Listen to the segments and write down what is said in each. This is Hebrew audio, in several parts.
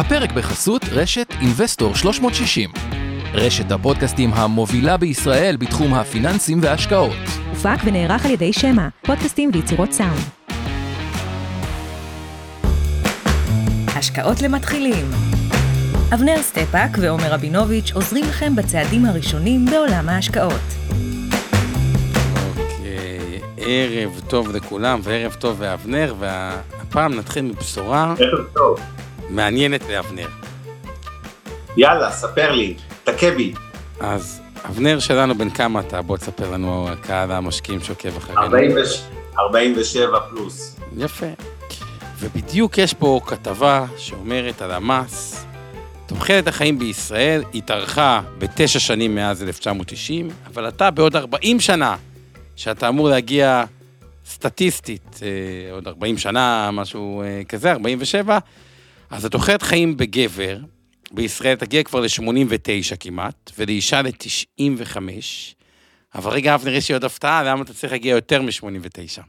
הפרק בחסות רשת אינבסטור 360. רשת הפודקאסטים המובילה בישראל בתחום הפיננסים וההשקעות. הופק ונערך על ידי שמע, פודקאסטים ויצירות סאונד. השקעות למתחילים אבנר סטפאק ועומר רבינוביץ' עוזרים לכם בצעדים הראשונים בעולם ההשקעות. אוקיי, ערב טוב לכולם וערב טוב לאבנר, והפעם נתחיל מבשורה ערב טוב. מעניינת לאבנר. יאללה, ספר לי, תכה בי. אז אבנר שלנו בן כמה אתה? בוא תספר לנו, קהל המשקיעים שעוקב אחרינו. 46 47 פלוס. יפה. ובדיוק יש פה כתבה שאומרת על המס, תוחלת החיים בישראל התארכה בתשע שנים מאז 1990, אבל אתה בעוד 40 שנה, שאתה אמור להגיע סטטיסטית, אה, עוד 40 שנה, משהו אה, כזה, 47, אז התוחלת חיים בגבר בישראל תגיע כבר ל-89 כמעט, ולאישה ל-95, אבל רגע, אבנר, יש לי עוד הפתעה, למה אתה צריך להגיע יותר מ-89?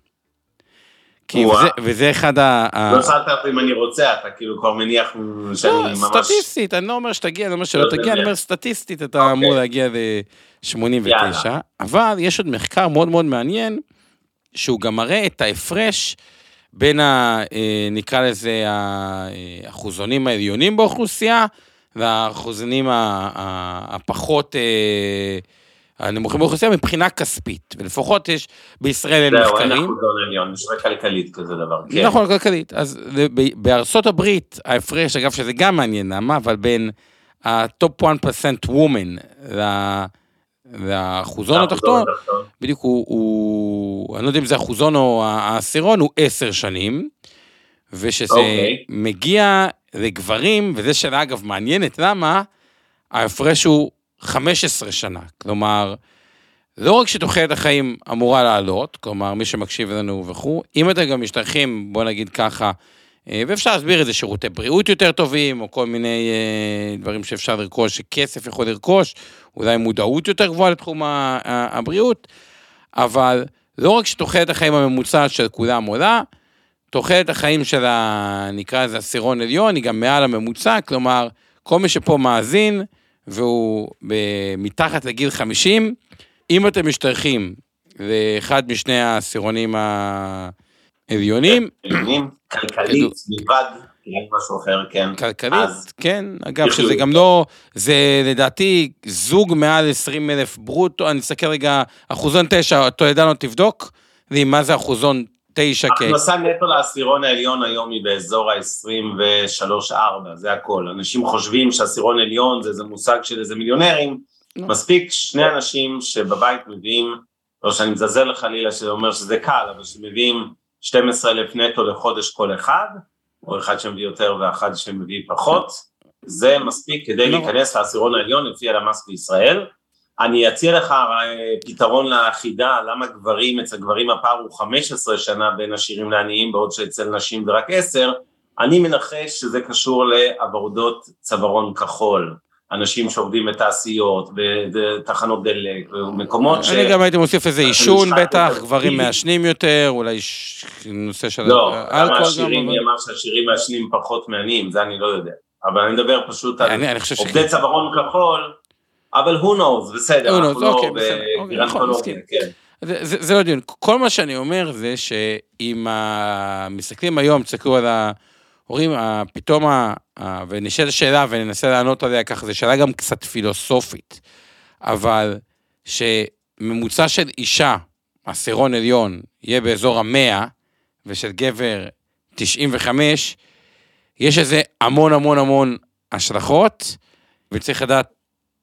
כי. וזה, וזה אחד ה... לא שאלת אותי אם אני רוצה, אתה כאילו כבר מניח שאני לא, ממש... סטטיסטית, אני לא אומר שתגיע, אני אומר שלא לא תגיע. אני אומר סטטיסטית, אתה אוקיי. אמור להגיע ל-89, יאללה. אבל יש עוד מחקר מאוד מאוד מעניין, שהוא גם מראה את ההפרש בין ה... אה, נקרא לזה האחוזונים העליונים באוכלוסייה, והאחוזונים הפחות... אה, הנמוכים באוכלוסייה מבחינה כספית, ולפחות יש בישראל אין זהו, אין מחקרים. אחוזון עליון, יש רק כלכלית כזה דבר. כן. נכון, כלכלית. אז בארצות הברית, ההפרש, אגב, שזה גם מעניין, למה? אבל בין הטופ 1% woman לאחוזון התחתון, בדיוק הוא, הוא, אני לא יודע אם זה אחוזון או העשירון, הוא עשר שנים, ושזה אוקיי. מגיע לגברים, וזו שאלה אגב מעניינת, למה? ההפרש הוא 15 שנה, כלומר, לא רק שתוחלת החיים אמורה לעלות, כלומר, מי שמקשיב לנו וכו', אם אתם גם משתייכים, בוא נגיד ככה, ואפשר להסביר את זה, שירותי בריאות יותר טובים, או כל מיני אה, דברים שאפשר לרכוש, שכסף יכול לרכוש, אולי מודעות יותר גבוהה לתחום ה- ה- הבריאות, אבל לא רק שתוחלת החיים הממוצעת של כולם עולה, תוחלת החיים של ה... נקרא לזה עשירון עליון, היא גם מעל הממוצע, כלומר, כל מי שפה מאזין, והוא מתחת לגיל 50, אם אתם משתייכים לאחד משני העשירונים העליונים, עליונים, כלכלית בלבד, משהו אחר, כן. כלכלית, אז- כן, אגב, שזה. גם לא, זה לדעתי זוג מעל 20 אלף ברוטו, אני אסתכל רגע, אחוזון 9, טולדנו תבדוק, לי מה זה אחוזון 9 כ... הכנסה נטו לעשירון העליון היום היא באזור ה-23-4, זה הכל. אנשים חושבים שעשירון עליון זה איזה מושג של איזה מיליונרים, לא. מספיק שני אנשים שבבית מביאים, לא שאני מזלזל חלילה שזה אומר שזה קל, אבל שמביאים 12,000 נטו לחודש כל אחד, או אחד שמביא יותר ואחד שמביא פחות, זה מספיק כדי לא. להיכנס לעשירון העליון לפי הלמ"ס בישראל. אני אציע לך אה, פתרון לחידה, למה גברים, אצל גברים הפער הוא 15 שנה בין עשירים לעניים, בעוד שאצל נשים זה רק 10, אני מנחש שזה קשור לעבודות צווארון כחול, אנשים שעובדים בתעשיות, בתחנות דלק, במקומות ש... אני גם הייתי מוסיף איזה עישון בטח, גברים. מעשנים יותר, אולי נושא של לא, גם, עשירים, אבל- מי אמר שעשירים מעשנים פחות מעניים, זה אני לא יודע. אבל אני מדבר פשוט על. עובדי צווארון כחול, אבל who knows, בסדר, אנחנו לא אוקיי, בסדר, אוקיי, נכון, בגרנטולוגיה. כן. זה, זה, זה לא דיון. כל מה שאני אומר זה שאם ה- מסתכלים היום, תסתכלו על ההורים, ה- פתאום, ה- ה- ונשאל שאלה וננסה לענות עליה ככה, זו שאלה גם קצת פילוסופית, אבל שממוצע של אישה, עשירון עליון, יהיה באזור המאה, ושל גבר 95, יש לזה המון המון המון השלכות, וצריך לדעת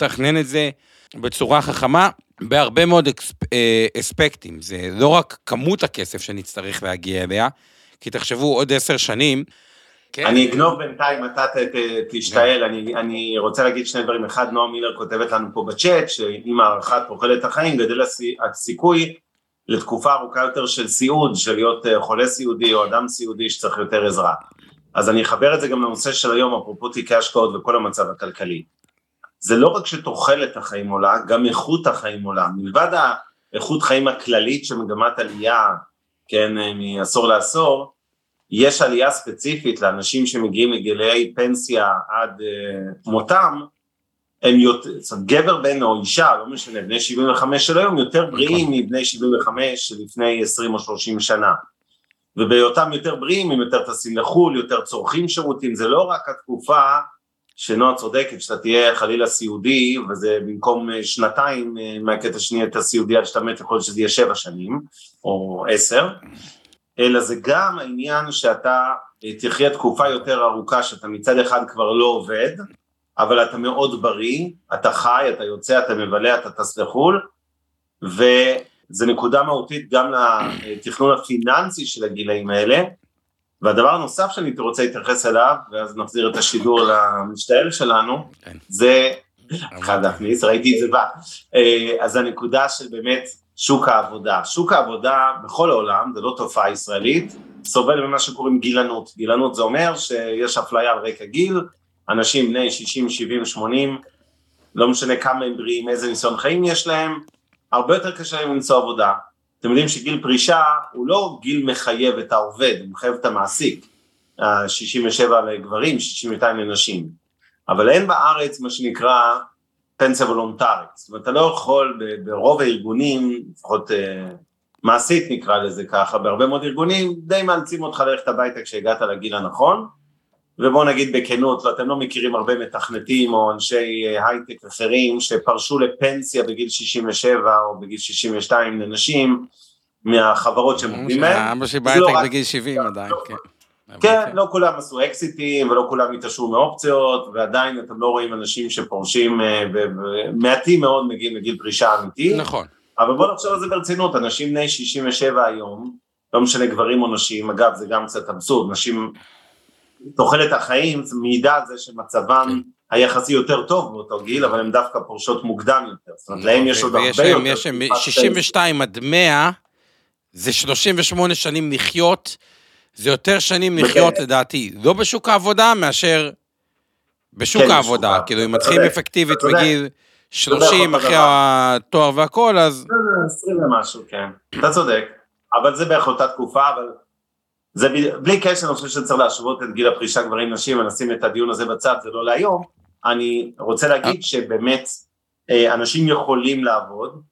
לתכנן את זה בצורה חכמה, בהרבה מאוד אקספ, אה, אספקטים. זה לא רק כמות הכסף שנצטרך להגיע אליה, כי תחשבו עוד עשר שנים. כן? אני אגנוב בינתיים, אתה תשתעל, אני, אני רוצה להגיד שני דברים, אחד נועה מילר כותבת לנו פה בצ'אט, שעם הארכת תוחלת החיים גדל הסי- הסיכוי לתקופה ארוכה יותר של סיעוד, של להיות אה, חולה סיעודי או אדם סיעודי שצריך יותר עזרה. אז אני אחבר את זה גם לנושא של היום, אפרופו תיקי השקעות וכל המצב הכלכלי. זה לא רק שתוחלת החיים עולה, גם איכות החיים עולה. מלבד האיכות חיים הכללית שמגמת עלייה, כן, מעשור לעשור, יש עלייה ספציפית לאנשים שמגיעים לגילי פנסיה עד uh, מותם, הם יותר, זאת אומרת, גבר בן או אישה, לא משנה, בני 75 של היום, יותר בריאים מבני 75 לפני 20 או 30 שנה. ובהיותם יותר בריאים הם יותר טסים לחו"ל, יותר צורכים שירותים, זה לא רק התקופה שנועה צודקת שאתה תהיה חלילה סיעודי, וזה במקום אה, שנתיים אה, מהקטע שני אתה סיעודי עד שאתה מת, יכול להיות שזה יהיה שבע שנים, או עשר, אלא זה גם העניין שאתה אה, תחיה תקופה יותר ארוכה, שאתה מצד אחד כבר לא עובד, אבל אתה מאוד בריא, אתה חי, אתה יוצא, אתה מבלה, אתה טס לחו"ל, וזו נקודה מהותית גם לתכנון הפיננסי של הגילאים האלה, והדבר הנוסף שאני רוצה להתייחס אליו, ואז נחזיר את השידור למשתעל שלנו, כן. זה, חייב להכניס, ראיתי את זה בא, אה, אז הנקודה של באמת שוק העבודה. שוק העבודה בכל העולם, זה לא תופעה ישראלית, סובל ממה שקוראים גילנות. גילנות זה אומר שיש אפליה על רקע גיל, אנשים בני 60, 70, 80, לא משנה כמה הם בריאים, איזה ניסיון חיים יש להם, הרבה יותר קשה להם למצוא עבודה. אתם יודעים שגיל פרישה הוא לא גיל מחייב את העובד, הוא מחייב את המעסיק, 67 לגברים, 62 לנשים, אבל אין בארץ מה שנקרא פנסיה וולונטרית, זאת אומרת אתה לא יכול ברוב הארגונים, לפחות אה, מעשית נקרא לזה ככה, בהרבה מאוד ארגונים די מאלצים אותך ללכת הביתה כשהגעת לגיל הנכון, ובואו נגיד בכנות, ואתם לא מכירים הרבה מתכנתים או אנשי אה, הייטק אחרים שפרשו לפנסיה בגיל 67 או בגיל 62 לנשים מהחברות שהם עובדים בהן. אבא שלי בהייטק לא בגיל 70 עדיין, כן. כן, לא כולם עשו אקזיטים ולא כולם התעשרו מאופציות ועדיין אתם לא רואים אנשים שפורשים אה, ומעטים מאוד מגיעים לגיל פרישה אמיתי. נכון. אבל בואו נחשוב על זה ברצינות, אנשים בני 67 היום, לא משנה גברים או נשים, אגב זה גם קצת אבסורד, נשים תוחלת החיים זה מעידה על זה שמצבם כן. היחסי יותר טוב באותו גיל, אבל הם דווקא פורשות מוקדם יותר, זאת אומרת להם יש עוד הרבה יותר. יש 62 עד 100, זה 38 שנים לחיות, זה יותר שנים לחיות לדעתי, לא בשוק העבודה מאשר בשוק כן, העבודה, כאילו אם מתחילים אפקטיבית בגיל 30 אחרי התואר והכל, אז... 20 ומשהו, כן, אתה צודק, אבל זה בערך אותה תקופה, אבל זה בלי קשר, אני חושב שצריך להשוות את גיל הפרישה גברים נשים ונשים את הדיון הזה בצד, זה לא להיום. אני רוצה להגיד שבאמת אה, אנשים יכולים לעבוד,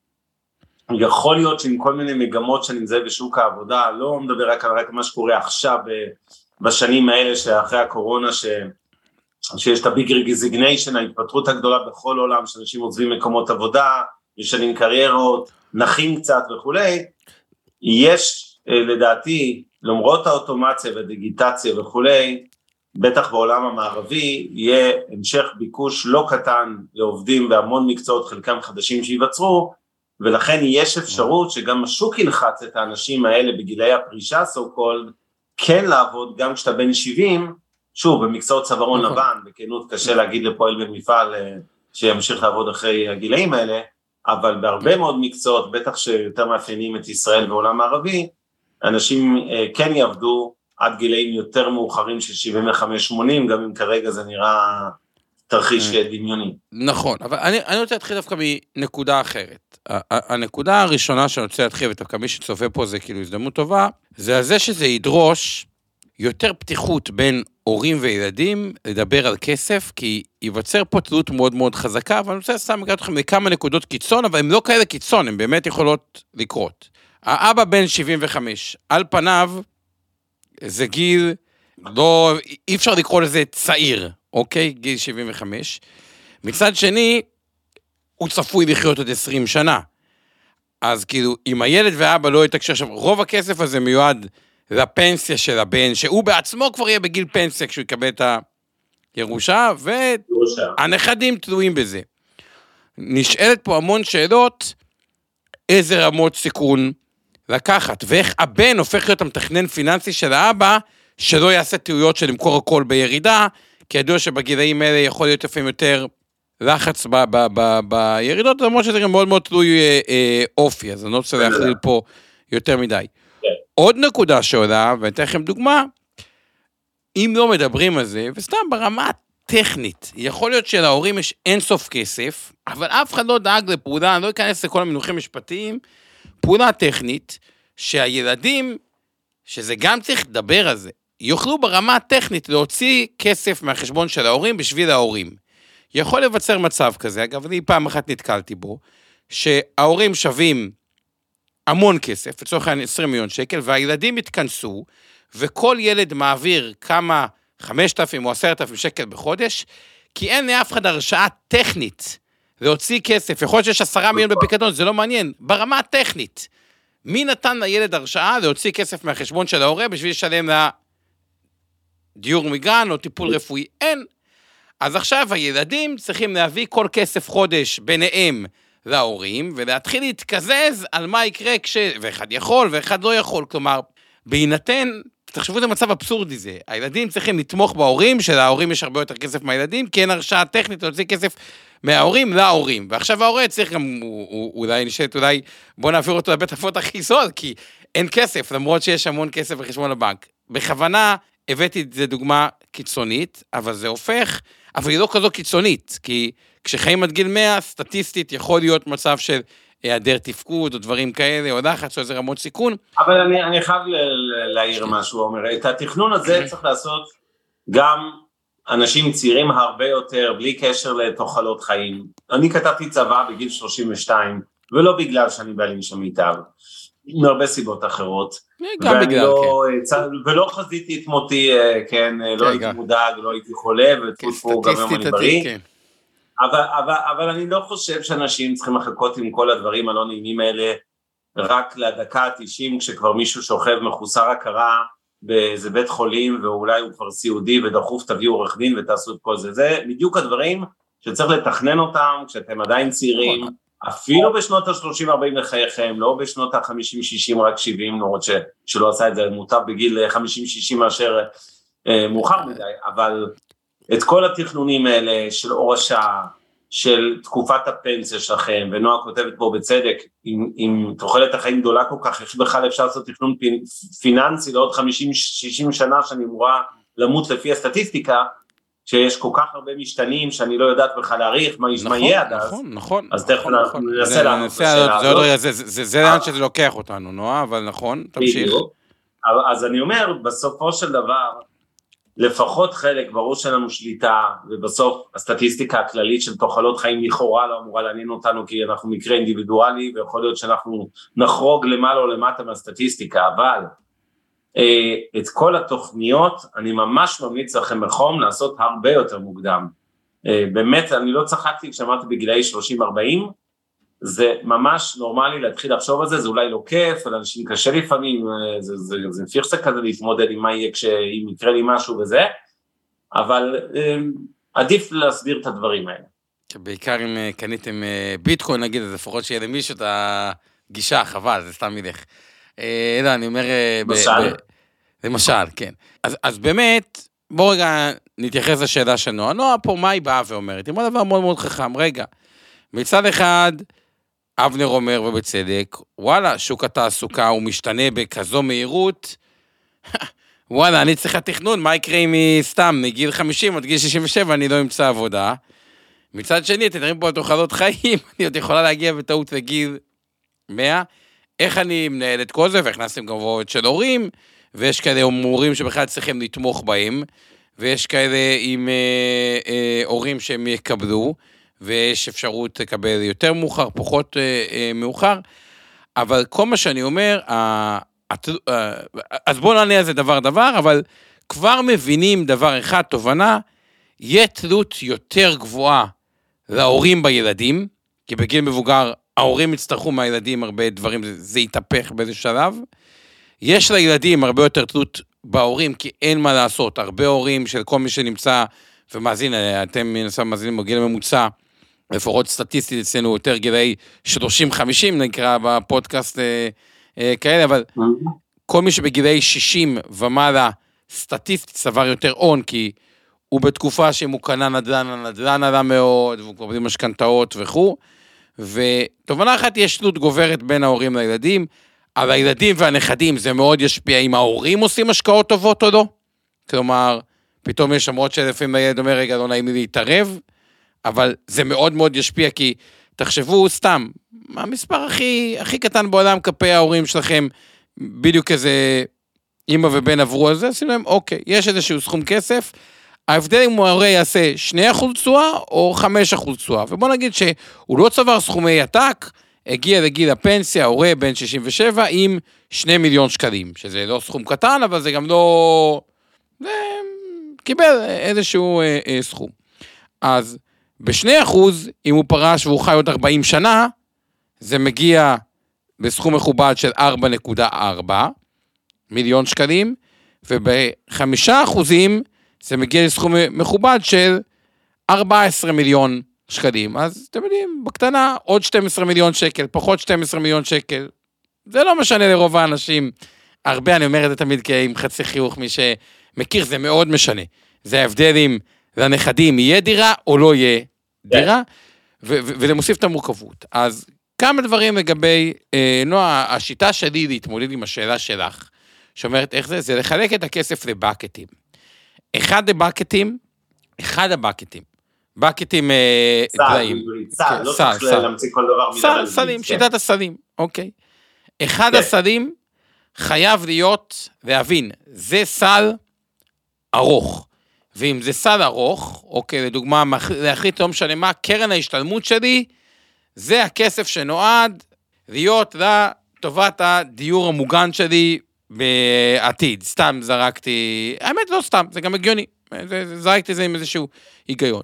יכול להיות שעם כל מיני מגמות שאני מזהה בשוק העבודה, לא מדבר רק על רק מה שקורה עכשיו בשנים האלה שאחרי הקורונה, ש, שיש את הביג רגיזיגניישן, ההתפטרות הגדולה בכל עולם, שאנשים עוזבים מקומות עבודה, משנים קריירות, נחים קצת וכולי, יש אה, לדעתי למרות האוטומציה והדיגיטציה וכולי, בטח בעולם המערבי יהיה המשך ביקוש לא קטן לעובדים בהמון מקצועות, חלקם חדשים שייווצרו, ולכן יש אפשרות שגם השוק ילחץ את האנשים האלה בגילי הפרישה, so called, כן לעבוד גם כשאתה בן 70, שוב, במקצועות צווארון נכון. לבן, בכנות קשה להגיד לפועל במפעל אה, שימשיך לעבוד אחרי הגילאים האלה, אבל בהרבה מאוד מקצועות, בטח שיותר מאפיינים את ישראל בעולם הערבי, אנשים אה, כן יעבדו עד גילאים יותר מאוחרים של 75-80, גם אם כרגע זה נראה תרחיש אה. דמיוני. נכון, אבל אני, אני רוצה להתחיל דווקא מנקודה אחרת. הנקודה הראשונה שאני רוצה להתחיל, ודווקא מי שצופה פה זה כאילו הזדמנות טובה, זה על זה שזה ידרוש יותר פתיחות בין הורים וילדים לדבר על כסף, כי ייווצר פה תלות מאוד מאוד חזקה, ואני רוצה סתם לקראת אתכם לכמה נקודות קיצון, אבל הן לא כאלה קיצון, הן באמת יכולות לקרות. האבא בן 75, על פניו, זה גיל, לא, אי אפשר לקרוא לזה צעיר, אוקיי? גיל 75. מצד שני, הוא צפוי לחיות עוד 20 שנה. אז כאילו, אם הילד והאבא לא יתקשר עכשיו, רוב הכסף הזה מיועד לפנסיה של הבן, שהוא בעצמו כבר יהיה בגיל פנסיה כשהוא יקבל את הירושה, והנכדים תלויים בזה. נשאלת פה המון שאלות, איזה רמות סיכון לקחת, ואיך הבן הופך להיות המתכנן פיננסי של האבא, שלא יעשה טעויות של למכור הכל בירידה, כי ידוע שבגילאים האלה יכול להיות לפעמים יותר לחץ ב- ב- ב- בירידות, למרות שזה גם מאוד מאוד תלוי אה, אה, אופי, אז אני לא רוצה להכליל פה יותר מדי. כן. עוד נקודה שעולה, ואני אתן לכם דוגמה, אם לא מדברים על זה, וסתם ברמה טכנית, יכול להיות שלהורים יש אינסוף כסף, אבל אף אחד לא דאג לפעולה, אני לא אכנס לכל המינוחים משפטיים, פעולה טכנית, שהילדים, שזה גם צריך לדבר על זה, יוכלו ברמה הטכנית להוציא כסף מהחשבון של ההורים בשביל ההורים. יכול לבצר מצב כזה, אגב, אני פעם אחת נתקלתי בו, שההורים שווים המון כסף, לצורך העניין 20 מיליון שקל, והילדים התכנסו, וכל ילד מעביר כמה, 5,000 או 10,000 שקל בחודש, כי אין לאף אחד הרשאה טכנית להוציא כסף. יכול להיות שיש 10 מיליון בפיקדון, זה לא מעניין, ברמה הטכנית. מי נתן לילד הרשאה להוציא כסף מהחשבון של ההורה בשביל לשלם לדיור מגן או טיפול רפואי? אין. אז עכשיו הילדים צריכים להביא כל כסף חודש ביניהם להורים, ולהתחיל להתקזז על מה יקרה כש... ואחד יכול ואחד לא יכול. כלומר, בהינתן, תחשבו איזה מצב אבסורדי זה. הילדים צריכים לתמוך בהורים, שלהורים יש הרבה יותר כסף מהילדים, כי אין הרשאה טכנית להוציא כסף מההורים להורים. ועכשיו ההורה צריך גם, הוא, הוא, אולי נשאלת, אולי בוא נעביר אותו לבית אבות הכי זול, כי אין כסף, למרות שיש המון כסף בחשבון הבנק. בכוונה הבאתי את זה דוגמה קיצונית, אבל זה הופך, אבל היא לא כזו קיצונית, כי כשחיים עד גיל 100, סטטיסטית יכול להיות מצב של היעדר תפקוד או דברים כאלה, או לחץ או איזה רמות סיכון. אבל אני, אני חייב להעיר משהו, עומר. את התכנון הזה צריך לעשות גם אנשים צעירים הרבה יותר, בלי קשר לתוחלות חיים. אני כתבתי צבא בגיל 32, ולא בגלל שאני בעלים של מיטב, מהרבה סיבות אחרות. גם בגלל, לא, כן. ולא חזיתי את מותי, אה, כן, כן לא הייתי מודאג, לא הייתי חולה, וטפו גם היום אני בריא. כן. אבל, אבל, אבל אני לא חושב שאנשים צריכים לחכות עם כל הדברים הלא נעימים האלה רק לדקה ה-90 כשכבר מישהו שוכב מחוסר הכרה באיזה בית חולים ואולי הוא כבר סיעודי ודחוף תביאו עורך דין ותעשו את כל זה. זה בדיוק הדברים שצריך לתכנן אותם כשאתם עדיין צעירים, נכון. אפילו בשנות ה-30-40 לחייכם, לא בשנות ה-50-60 רק 70, למרות שלא עשה את זה מוטב בגיל 50-60 מאשר אה, מאוחר מדי, אבל את כל התכנונים האלה של אור השעה, של תקופת הפנסיה שלכם, ונועה כותבת פה בצדק, אם, אם תוחלת החיים גדולה כל כך, איך בכלל אפשר לעשות תכנון פיננסי לעוד 50-60 שנה שאני אמורה למות לפי הסטטיסטיקה, שיש כל כך הרבה משתנים שאני לא יודעת בכלל להעריך מה, נכון, יהיה עד אז. נכון, נכון. אז תכף נכון, ננסה לענות את השאלה הזאת. זה לאן שזה לוקח אותנו, נועה, אבל נכון, תמשיך. אז אני אומר, בסופו של דבר, לפחות חלק, ברור שאין לנו שליטה, ובסוף הסטטיסטיקה הכללית של תוחלות חיים לכאורה לא אמורה לעניין אותנו כי אנחנו מקרה אינדיבידואלי ויכול להיות שאנחנו נחרוג למעלה או למטה מהסטטיסטיקה, אבל אה, את כל התוכניות אני ממש ממליץ לכם בחום לעשות הרבה יותר מוקדם. אה, באמת, אני לא צחקתי כשאמרתי בגילאי 30-40, זה ממש נורמלי להתחיל לחשוב על זה, זה אולי לא כיף, לאנשים קשה לפעמים, אה, זה, זה, זה פירסה כזה להתמודד עם מה יהיה כשאם יקרה לי משהו וזה, אבל אה, עדיף להסביר את הדברים האלה. בעיקר אם אה, קניתם ביטקוין נגיד, אז לפחות שיהיה למישהו את הגישה, חבל, זה סתם ילך. לא, אני אומר... למשל? למשל, כן. אז, אז באמת, בואו רגע נתייחס לשאלה של נועה. נועה פה, מה היא באה ואומרת? היא אומרת דבר מאוד מאוד חכם. רגע, מצד אחד, אבנר אומר, ובצדק, וואלה, שוק התעסוקה הוא משתנה בכזו מהירות, וואלה, אני צריכה תכנון, מה יקרה אם היא סתם מגיל 50 עד גיל 67 אני לא אמצא עבודה. מצד שני, אתם מדברים פה על תוחלות חיים, אני עוד יכולה להגיע בטעות לגיל 100. איך אני מנהל את כל זה, והכנסתם גם עבודות של הורים, ויש כאלה הורים שבכלל צריכים לתמוך בהם, ויש כאלה עם אה, אה, הורים שהם יקבלו. ויש אפשרות לקבל יותר מאוחר, פחות אה, אה, מאוחר, אבל כל מה שאני אומר, אה, אה, אז בואו נענה על זה דבר דבר, אבל כבר מבינים דבר אחד, תובנה, יהיה תלות יותר גבוהה להורים בילדים, כי בגיל מבוגר ההורים יצטרכו מהילדים הרבה דברים, זה, זה יתהפך באיזה שלב. יש לילדים הרבה יותר תלות בהורים, כי אין מה לעשות, הרבה הורים של כל מי שנמצא ומאזין, אתם מן הסתם מאזינים בגיל הממוצע, לפחות סטטיסטית אצלנו יותר גילאי 30-50 נקרא בפודקאסט אה, אה, כאלה, אבל כל מי שבגילאי 60 ומעלה סטטיסטית צבר יותר הון, כי הוא בתקופה שאם הוא קנה נדל"ן, הנדל"ן עלה מאוד, והוא כבר בלי משכנתאות וכו', ותובנה אחת, יש תלות גוברת בין ההורים לילדים, על הילדים והנכדים זה מאוד ישפיע אם ההורים עושים השקעות טובות או לא. כלומר, פתאום יש למרות שלפעמים הילד אומר, רגע, לא נעים לי להתערב, אבל זה מאוד מאוד ישפיע, כי תחשבו סתם, המספר הכי, הכי קטן בעולם כלפי ההורים שלכם, בדיוק איזה אימא ובן עברו על זה, עשינו להם, אוקיי, יש איזשהו סכום כסף, ההבדל אם ההורה יעשה 2% תשואה או 5% תשואה, ובוא נגיד שהוא לא צבר סכומי עתק, הגיע לגיל הפנסיה, ההורה בן 67 עם 2 מיליון שקלים, שזה לא סכום קטן, אבל זה גם לא... זה קיבל איזשהו אה, אה, סכום. אז ב-2%, אם הוא פרש והוא חי עוד 40 שנה, זה מגיע בסכום מכובד של 4.4 מיליון שקלים, ובחמישה אחוזים זה מגיע לסכום מכובד של 14 מיליון שקלים. אז אתם יודעים, בקטנה עוד 12 מיליון שקל, פחות 12 מיליון שקל. זה לא משנה לרוב האנשים. הרבה, אני אומר את זה תמיד עם חצי חיוך, מי שמכיר, זה מאוד משנה. זה ההבדל אם לנכדים יהיה דירה או לא יהיה דירה, וזה מוסיף את המורכבות. אז כמה דברים לגבי, אה, נועה, השיטה שלי להתמודד עם השאלה שלך, שאומרת איך זה, זה לחלק את הכסף לבקטים. אחד הבקטים, אחד הבקטים, בקטים גדולים. סל, סל, לא צריך להמציא כל דבר סל, סלים, שיטת הסלים, אוקיי. אחד כן. הסלים חייב להיות, להבין, זה סל ארוך. ואם זה סל ארוך, אוקיי, לדוגמה, להחליט לא משנה מה, קרן ההשתלמות שלי, זה הכסף שנועד להיות לטובת הדיור המוגן שלי בעתיד. סתם זרקתי, האמת לא סתם, זה גם הגיוני. זרקתי את זה עם איזשהו היגיון.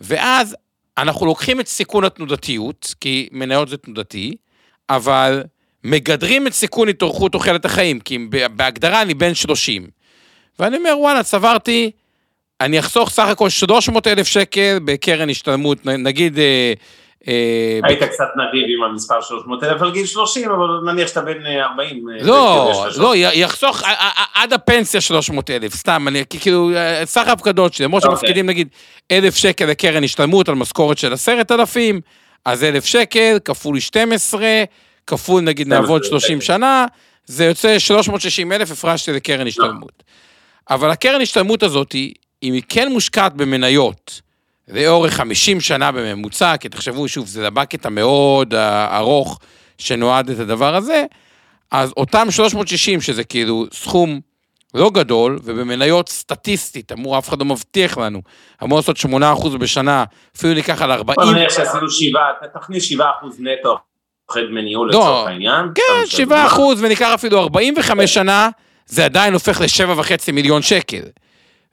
ואז אנחנו לוקחים את סיכון התנודתיות, כי מניות זה תנודתי, אבל מגדרים את סיכון התארכות תוחלת החיים, כי בהגדרה אני בן 30. ואני אומר, וואלה, צברתי, אני אחסוך סך הכל 300 אלף שקל בקרן השתלמות, נגיד אה, היית קצת נדיב עם המספר 300 אלף על גיל 30, אבל נניח שאתה בן 40. אה, לא, לא, יחסוך עד הפנסיה 300 אלף, סתם, אני כאילו, סך ההפקדות שלי, למרות. שמפקידים נגיד אלף שקל לקרן השתלמות על משכורת של עשרת אלפים, אז אלף שקל כפול 12, כפול נגיד נעבוד 30 שנה, זה יוצא 360 אלף הפרשתי לקרן השתלמות. אבל הקרן השתלמות הזאת, אם היא כן מושקעת במניות, לאורך 50 שנה בממוצע, כי תחשבו, שוב, זה לבקט המאוד ארוך שנועד את הדבר הזה, אז אותם 360, שזה כאילו סכום לא גדול, ובמניות סטטיסטית, אמור, אף אחד לא מבטיח לנו, אמור לעשות 8% בשנה, אפילו ניקח על 40... בוא נניח שעשינו 7, תכניס 7% נטו אחרי דמי ניהול לא, לצורך העניין. כן, 7% וניקח אפילו 45 שנה, זה עדיין הופך ל-7.5 מיליון שקל.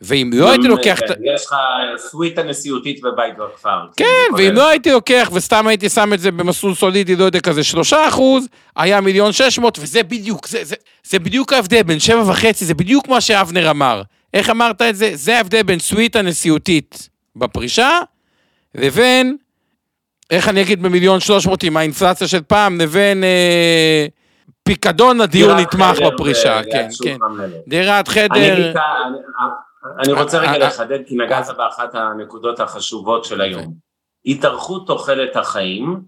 ואם לא הייתי לוקח... יש לך סוויטה נשיאותית בבית בכפר. כן, ואם לא הייתי לוקח וסתם הייתי שם את זה במסלול סולידי, לא יודע, כזה שלושה אחוז, היה מיליון שש מאות, וזה בדיוק, זה, זה, זה בדיוק ההבדל בין שבע וחצי, זה בדיוק מה שאבנר אמר. איך אמרת את זה? זה ההבדל בין סוויטה נשיאותית בפרישה, לבין, איך אני אגיד במיליון שלוש מאות עם האינפלציה של פעם, לבין... אה, פיקדון הדיור נתמך בפרישה, כן, כן. דירת חדר. אני רוצה רגע אה, אה, לחדד, כי נגעת באחת הנקודות החשובות של היום. התארכות תוחלת החיים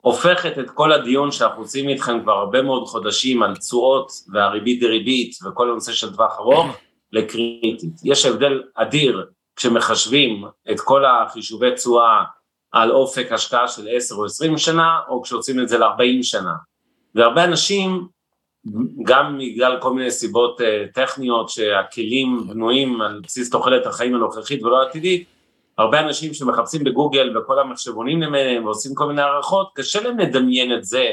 הופכת את כל הדיון שאנחנו עושים איתכם כבר הרבה מאוד חודשים על תשואות והריבית דריבית וכל הנושא של טווח ארוך לקריטית. יש הבדל אדיר כשמחשבים את כל החישובי תשואה על אופק השקעה של 10 או 20 שנה, או כשעושים את זה ל-40 שנה. והרבה אנשים גם בגלל כל מיני סיבות אה, טכניות שהכלים בנויים על בסיס תוחלת החיים הנוכחית ולא עתידית, הרבה אנשים שמחפשים בגוגל וכל המחשבונים למיניהם ועושים כל מיני הערכות, קשה להם לדמיין את זה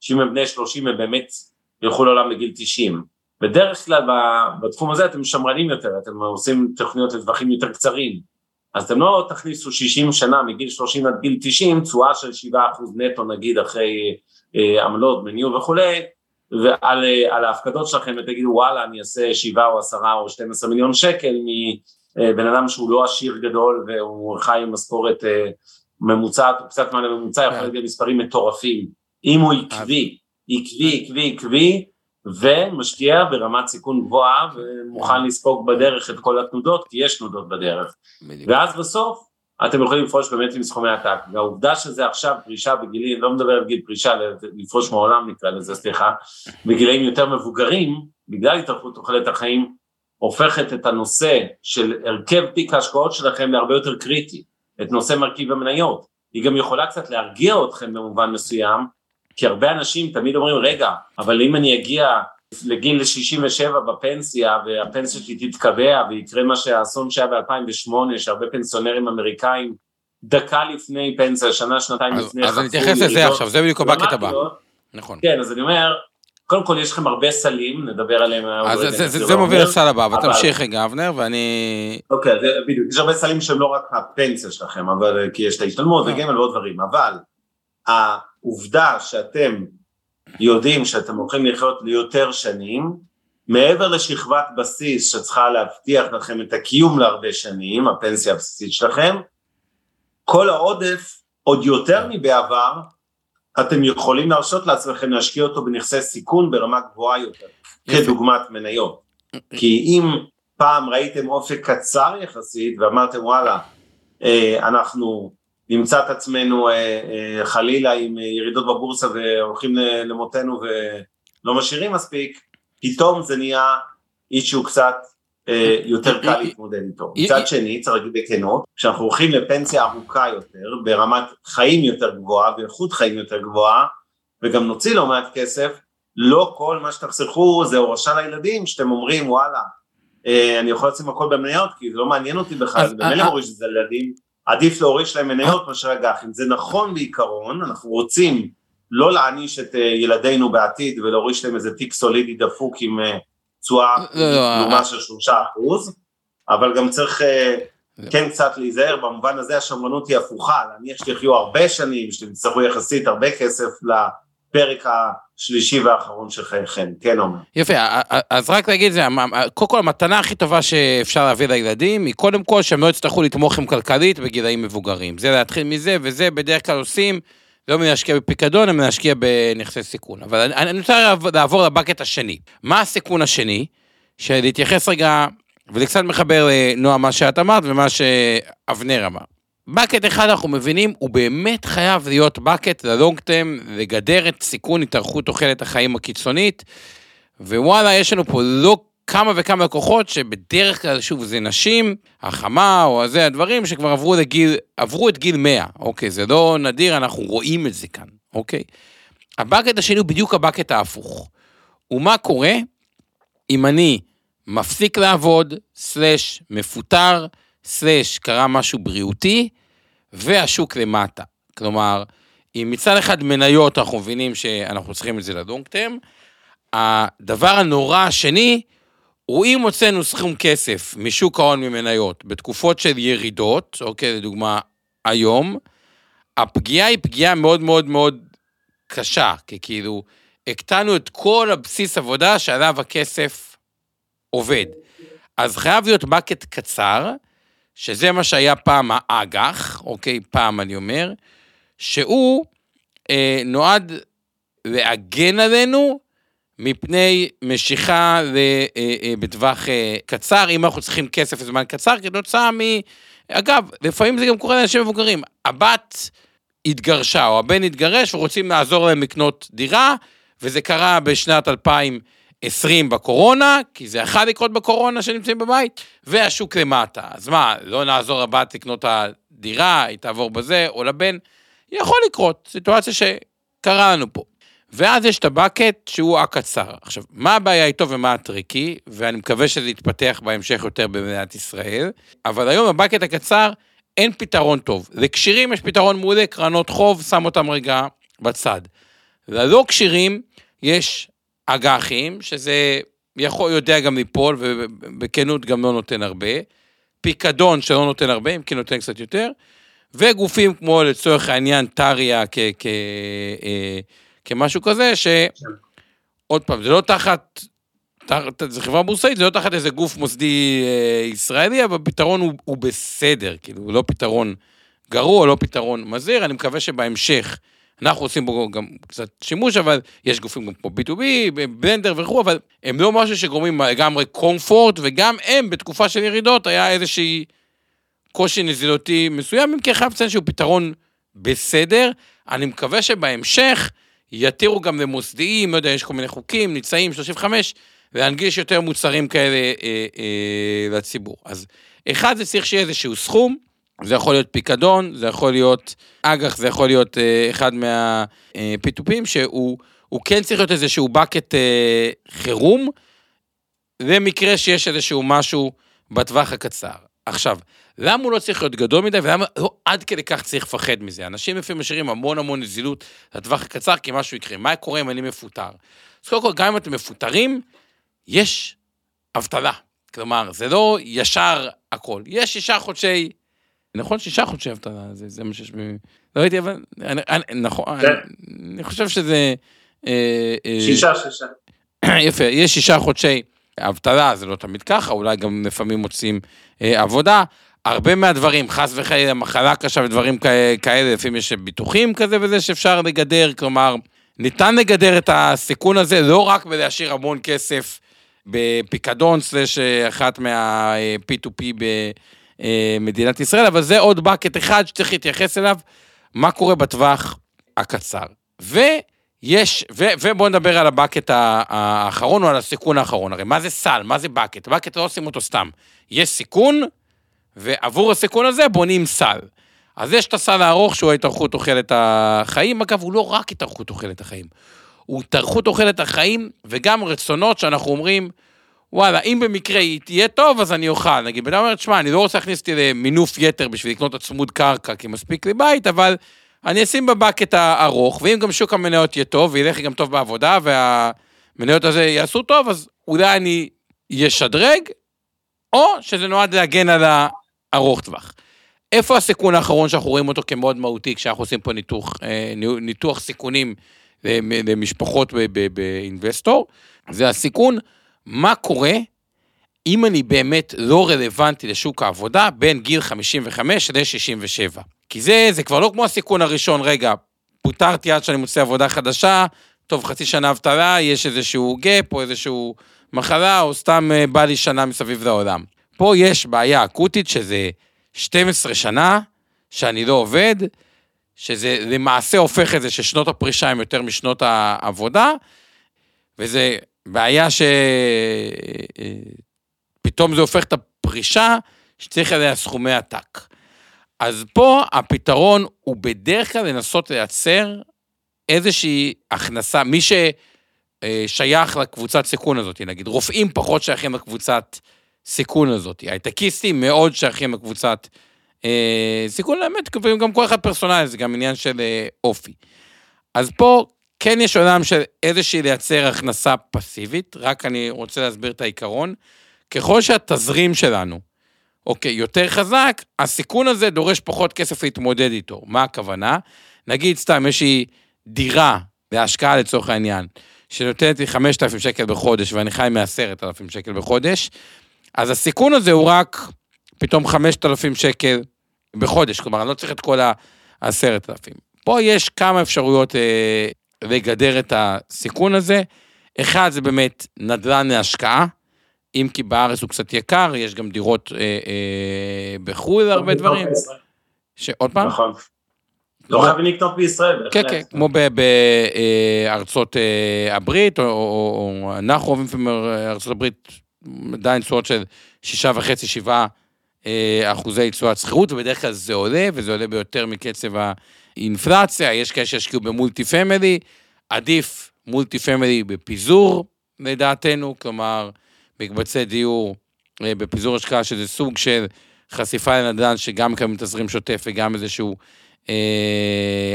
שאם הם בני 30 הם באמת ילכו לעולם לגיל 90. בדרך כלל בתחום הזה אתם שמרנים יותר, אתם עושים תוכניות לטווחים יותר קצרים, אז אתם לא תכניסו 60 שנה מגיל 30 עד גיל 90, תשואה של 7% נטו נגיד אחרי אה, עמלות, מניהול וכולי, ועל ההפקדות שלכם ותגידו וואלה אני אעשה שבעה או עשרה או 12 מיליון שקל מבן אדם שהוא לא עשיר גדול והוא חי עם משכורת אה, ממוצעת או קצת מעל הממוצע יכול כן. להיות מספרים מטורפים. אם הוא עקבי, עקבי, עקבי, עקבי ומשקיע ברמת סיכון גבוהה ומוכן לספוג בדרך את כל התנודות כי יש תנודות בדרך. ואז בסוף אתם יכולים לפרוש באמת עם סכומי עתק, והעובדה שזה עכשיו פרישה בגילים, לא מדבר על גיל פרישה, לפרוש מעולם נקרא לזה, סליחה, בגילאים יותר מבוגרים, בגלל התארכות תוחלת החיים, הופכת את הנושא של הרכב תיק ההשקעות שלכם להרבה יותר קריטי, את נושא מרכיב המניות. היא גם יכולה קצת להרגיע אתכם במובן מסוים, כי הרבה אנשים תמיד אומרים, רגע, אבל אם אני אגיע לגיל 67 בפנסיה והפנסיה שלי תתקבע ויקרה מה שהאסון שהיה ב-2008 שהרבה פנסיונרים אמריקאים דקה לפני פנסיה, שנה שנתיים אז, לפני אז אני אתייחס לזה עכשיו, זה בדיוק הבקט הבא. נכון. כן, אז אני אומר, קודם כל יש לכם הרבה סלים, נדבר עליהם. אז זה, זה, זה, זה מוביל לסל הבא, אבל תמשיך רגע אבנר ואני... אוקיי, זה, בדיוק, יש הרבה סלים שהם לא רק הפנסיה שלכם, אבל כי יש את ההשתלמות וגמל ועוד דברים, אבל העובדה שאתם יודעים שאתם הולכים לחיות ליותר שנים, מעבר לשכבת בסיס שצריכה להבטיח לכם את הקיום להרבה שנים, הפנסיה הבסיסית שלכם, כל העודף, עוד יותר מבעבר, אתם יכולים להרשות לעצמכם להשקיע אותו בנכסי סיכון ברמה גבוהה יותר, כדוגמת מניות. כי אם פעם ראיתם אופק קצר יחסית ואמרתם וואלה, אה, אנחנו נמצא את עצמנו אה, אה, חלילה עם ירידות בבורסה והולכים למותנו ולא משאירים מספיק, פתאום זה נהיה אישו קצת אה, יותר קל להתמודד איתו. מצד שני, צריך להגיד בכנות, כשאנחנו הולכים לפנסיה ארוכה יותר, ברמת חיים יותר גבוהה ואיכות חיים יותר גבוהה, וגם נוציא לא מעט כסף, לא כל מה שתחסכו זה הורשה לילדים, שאתם אומרים וואלה, אה, אני יכול לשים הכל במניות, כי זה לא מעניין אותי בכלל, זה במילא מוריש את זה לילדים, עדיף להוריש להם מניות מאשר אג"חים. זה נכון בעיקרון, אנחנו רוצים לא להעניש את אה, ילדינו בעתיד ולהוריש להם איזה תיק סולידי דפוק עם תשואה תנומה אה, של שלושה אחוז, אבל גם צריך אה, כן קצת להיזהר, במובן הזה השמרנות היא הפוכה, להניח שתחיו הרבה שנים, שאתם תצטרכו יחסית הרבה כסף לפרק השלישי והאחרון של חייכם, כן עומר. יפה, אז רק להגיד, קודם כל המתנה הכי טובה שאפשר להביא לילדים, היא קודם כל שהם לא יצטרכו לתמוך עם כלכלית בגילאים מבוגרים. זה להתחיל מזה, וזה בדרך כלל עושים. לא מלהשקיע בפיקדון, אלא מלהשקיע בנכסי סיכון. אבל אני, אני רוצה לעבור לבקט השני. מה הסיכון השני? שלהתייחס רגע, וזה קצת מחבר לנועה מה שאת אמרת ומה שאבנר אמר. בקט אחד אנחנו מבינים, הוא באמת חייב להיות בקט ללונג טם, לגדר את סיכון התארכות תוחלת החיים הקיצונית, ווואלה, יש לנו פה לא כמה וכמה לקוחות שבדרך כלל, שוב, זה נשים, החמה או זה, הדברים שכבר עברו לגיל, עברו את גיל 100, אוקיי? זה לא נדיר, אנחנו רואים את זה כאן, אוקיי? הבקט השני הוא בדיוק הבקט ההפוך. ומה קורה אם אני מפסיק לעבוד, סלש מפוטר, סלש קרה משהו בריאותי, והשוק למטה. כלומר, אם מצד אחד מניות אנחנו מבינים שאנחנו צריכים את זה לדונג טרם, הדבר הנורא השני הוא אם הוצאנו סכום כסף משוק ההון ממניות בתקופות של ירידות, אוקיי, לדוגמה, היום, הפגיעה היא פגיעה מאוד מאוד מאוד קשה, כי כאילו, הקטנו את כל הבסיס עבודה שעליו הכסף עובד. אז חייב להיות בקט קצר, שזה מה שהיה פעם האג"ח, אוקיי, פעם אני אומר, שהוא אה, נועד להגן עלינו מפני משיכה אה, אה, בטווח אה, קצר, אם אנחנו צריכים כסף לזמן קצר, כתוצאה מ... אגב, לפעמים זה גם קורה לאנשים מבוגרים. הבת התגרשה, או הבן התגרש, ורוצים לעזור להם לקנות דירה, וזה קרה בשנת 2020 בקורונה, כי זה יכול לקרות בקורונה שנמצאים בבית, והשוק למטה. אז מה, לא נעזור לבת לקנות את הדירה, היא תעבור בזה, או לבן? יכול לקרות, סיטואציה שקרה לנו פה. ואז יש את הבקט שהוא הקצר. עכשיו, מה הבעיה איתו ומה הטריקי, ואני מקווה שזה יתפתח בהמשך יותר במדינת ישראל, אבל היום הבקט הקצר, אין פתרון טוב. לקשירים יש פתרון מעולה, קרנות חוב, שם אותם רגע בצד. ללא כשירים יש אג"חים, שזה יכול, יודע גם ליפול, ובכנות גם לא נותן הרבה. פיקדון שלא נותן הרבה, אם כן נותן קצת יותר. וגופים כמו לצורך העניין טריה כ... כ אה, כמשהו כזה, שעוד פעם, זה לא תחת, תחת זה חברה בורסאית, זה לא תחת איזה גוף מוסדי אה, ישראלי, אבל הפתרון הוא, הוא בסדר, כאילו, הוא לא פתרון גרוע, לא פתרון מזהיר, אני מקווה שבהמשך, אנחנו עושים בו גם קצת שימוש, אבל יש גופים גם כמו B2B, בלנדר וכו', אבל הם לא משהו שגורמים לגמרי קומפורט, וגם הם, בתקופה של ירידות, היה איזושהי קושי נזילותי מסוים, אם כי חייב לציין שהוא פתרון בסדר. אני מקווה שבהמשך, יתירו גם למוסדיים, לא יודע, יש כל מיני חוקים, ניצאים, 35, להנגיש יותר מוצרים כאלה אה, אה, לציבור. אז אחד, זה צריך שיהיה איזשהו סכום, זה יכול להיות פיקדון, זה יכול להיות אג"ח, זה יכול להיות אה, אחד מהפיתופים, שהוא הוא כן צריך להיות איזשהו bucket אה, חירום, למקרה שיש איזשהו משהו בטווח הקצר. עכשיו, למה הוא לא צריך להיות גדול מדי, ולמה לא עד כדי כך צריך לפחד מזה? אנשים לפעמים משאירים המון המון נזילות לטווח הקצר, כי משהו יקרה. מה קורה אם אני מפוטר? אז קודם כל, גם אם אתם מפוטרים, יש אבטלה. כלומר, זה לא ישר הכל. יש שישה חודשי, נכון? שישה חודשי אבטלה, זה, זה מה שיש ב... לא הייתי, אבל... אני, אני, נכון, כן. אני, אני חושב שזה... אה, אה, שישה, שישה. יפה, יש שישה חודשי אבטלה, זה לא תמיד ככה, אולי גם לפעמים מוצאים אה, עבודה. הרבה מהדברים, חס וחלילה, מחלה קשה ודברים כ- כאלה, לפעמים יש ביטוחים כזה וזה שאפשר לגדר, כלומר, ניתן לגדר את הסיכון הזה לא רק בלהשאיר המון כסף בפיקדון, סלש אה, אחת מה-P2P במדינת ישראל, אבל זה עוד בקט אחד שצריך להתייחס אליו, מה קורה בטווח הקצר. ויש, ו, ובואו נדבר על הבקט האחרון או על הסיכון האחרון. הרי מה זה סל? מה זה בקט? בקט לא עושים אותו סתם. יש סיכון, ועבור הסיכון הזה בונים סל. אז יש את הסל הארוך שהוא התארכות תוחלת החיים, אגב, הוא לא רק התארכות תוחלת החיים, הוא התארכות תוחלת החיים וגם רצונות שאנחנו אומרים, וואלה, אם במקרה היא תהיה טוב, אז אני אוכל. נגיד, בן אדם אומר, תשמע, אני לא רוצה להכניס אותי למינוף יתר בשביל לקנות את הצמוד קרקע, כי מספיק לי בית, אבל אני אשים בבקט הארוך, ואם גם שוק המניות יהיה טוב, וילך לי גם טוב בעבודה, והמניות הזה יעשו טוב, אז אולי אני אשדרג, או שזה נועד להגן על הארוך טווח. איפה הסיכון האחרון שאנחנו רואים אותו כמאוד מהותי כשאנחנו עושים פה ניתוח, אה, ניתוח סיכונים למשפחות ב- ב- באינבסטור? זה הסיכון, מה קורה אם אני באמת לא רלוונטי לשוק העבודה בין גיל 55 ל-67. כי זה, זה כבר לא כמו הסיכון הראשון, רגע, פוטרתי עד שאני מוצא עבודה חדשה, טוב, חצי שנה אבטלה, יש איזשהו גאפ או איזשהו מחלה, או סתם אה, בא לי שנה מסביב לעולם. פה יש בעיה אקוטית שזה 12 שנה שאני לא עובד, שזה למעשה הופך את זה ששנות הפרישה הן יותר משנות העבודה, וזה בעיה שפתאום זה הופך את הפרישה שצריך עליה סכומי עתק. אז פה הפתרון הוא בדרך כלל לנסות לייצר איזושהי הכנסה, מי ששייך לקבוצת סיכון הזאת, נגיד רופאים פחות שייכים לקבוצת סיכון הזאת, הייטקיסטים מאוד שייכים לקבוצת אה, סיכון, האמת, גם כל אחד פרסונלי, זה גם עניין של אה, אופי. אז פה כן יש עולם של איזושהי לייצר הכנסה פסיבית, רק אני רוצה להסביר את העיקרון. ככל שהתזרים שלנו, אוקיי, יותר חזק, הסיכון הזה דורש פחות כסף להתמודד איתו. מה הכוונה? נגיד סתם, יש לי דירה להשקעה לצורך העניין, שנותנת לי 5,000 שקל בחודש ואני חי מ-10,000 שקל בחודש, אז הסיכון הזה הוא רק פתאום 5,000 שקל בחודש, כלומר, אני לא צריך את כל ה-10,000. פה יש כמה אפשרויות אה, לגדר את הסיכון הזה. אחד זה באמת נדל"ן להשקעה, אם כי בארץ הוא קצת יקר, יש גם דירות אה, אה, בחו"ל, הרבה דברים. ש... עוד פעם? נכון. לא חייבים לקנות בישראל, כן, בהחלט. כן, כמו בארצות אה, הברית, או- אנחנו אוהבים לפעמים ארצות הברית, עדיין תשואות של שישה וחצי, שבעה אה, אחוזי תשואת שכירות, ובדרך כלל זה עולה, וזה עולה ביותר מקצב האינפלציה, יש כאלה שישקיעו במולטי פמילי, עדיף מולטי פמילי בפיזור, לדעתנו, כלומר, מקבצי דיור אה, בפיזור השקעה, שזה סוג של חשיפה לנדל"ן, שגם מקבלים תזרים שוטף וגם איזשהו